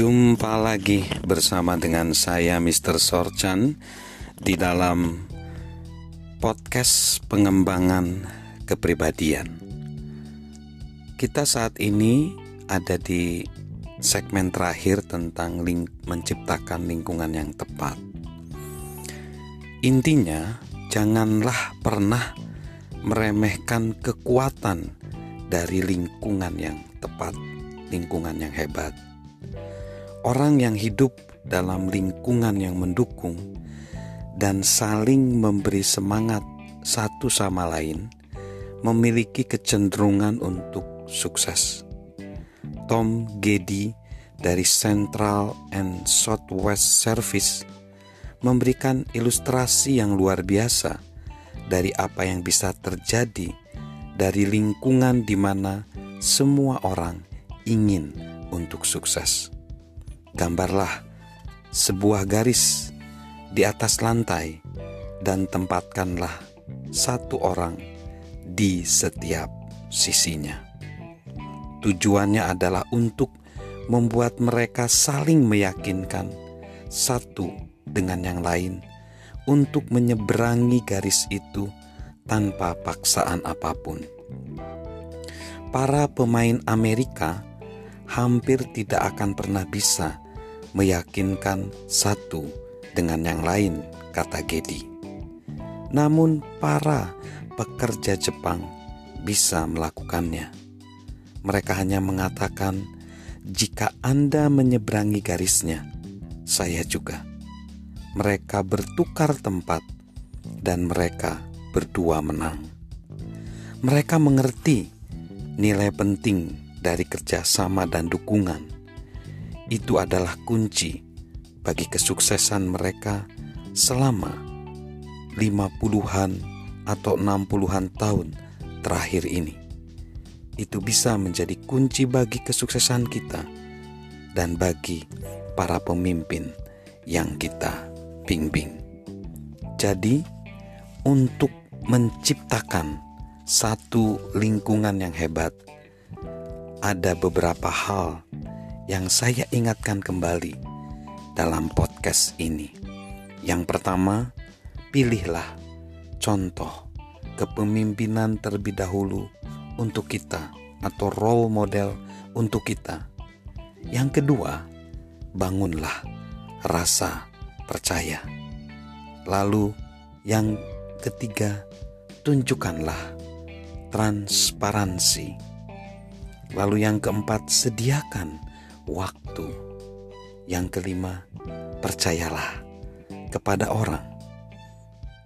Jumpa lagi bersama dengan saya Mr. Sorchan di dalam podcast pengembangan kepribadian. Kita saat ini ada di segmen terakhir tentang ling menciptakan lingkungan yang tepat. Intinya, janganlah pernah meremehkan kekuatan dari lingkungan yang tepat, lingkungan yang hebat Orang yang hidup dalam lingkungan yang mendukung dan saling memberi semangat satu sama lain memiliki kecenderungan untuk sukses. Tom Geddy dari Central and Southwest Service memberikan ilustrasi yang luar biasa dari apa yang bisa terjadi dari lingkungan di mana semua orang ingin untuk sukses gambarlah sebuah garis di atas lantai dan tempatkanlah satu orang di setiap sisinya. Tujuannya adalah untuk membuat mereka saling meyakinkan satu dengan yang lain untuk menyeberangi garis itu tanpa paksaan apa pun. Para pemain Amerika hampir tidak akan pernah bisa meyakinkan satu dengan yang lain, kata Gedi. Namun para pekerja Jepang bisa melakukannya. Mereka hanya mengatakan, "Jika Anda menyeberangi garisnya, saya juga." Mereka bertukar tempat dan mereka berdua menang. Mereka mengerti nilai penting dari kerjasama dan dukungan. Itu adalah kunci bagi kesuksesan mereka selama 50-an atau 60-an tahun terakhir ini. Itu bisa menjadi kunci bagi kesuksesan kita dan bagi para pemimpin yang kita bimbing. Jadi, untuk menciptakan satu lingkungan yang hebat, ada beberapa hal yang saya ingatkan kembali dalam podcast ini. Yang pertama, pilihlah contoh kepemimpinan terlebih dahulu untuk kita atau role model untuk kita. Yang kedua, bangunlah rasa percaya. Lalu yang ketiga, tunjukkanlah transparansi Lalu yang keempat, sediakan waktu. Yang kelima, percayalah kepada orang.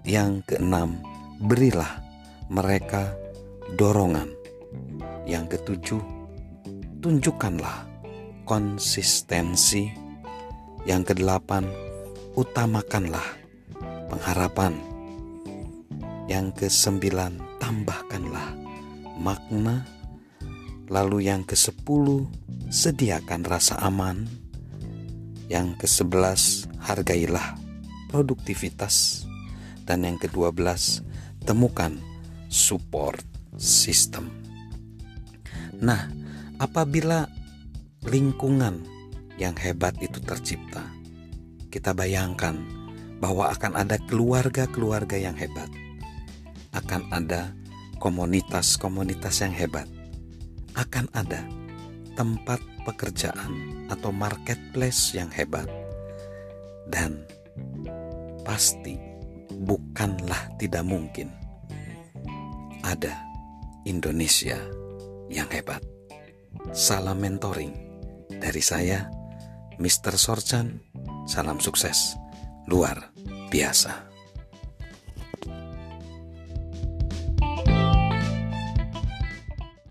Yang keenam, berilah mereka dorongan. Yang ketujuh, tunjukkanlah konsistensi. Yang kedelapan, utamakanlah pengharapan. Yang kesembilan, tambahkanlah makna Lalu yang ke-10, sediakan rasa aman. Yang ke-11, hargailah produktivitas. Dan yang ke-12, temukan support system. Nah, apabila lingkungan yang hebat itu tercipta, kita bayangkan bahwa akan ada keluarga-keluarga yang hebat, akan ada komunitas-komunitas yang hebat, akan ada tempat pekerjaan atau marketplace yang hebat, dan pasti bukanlah tidak mungkin ada Indonesia yang hebat. Salam mentoring dari saya, Mr. Sorchan. Salam sukses luar biasa.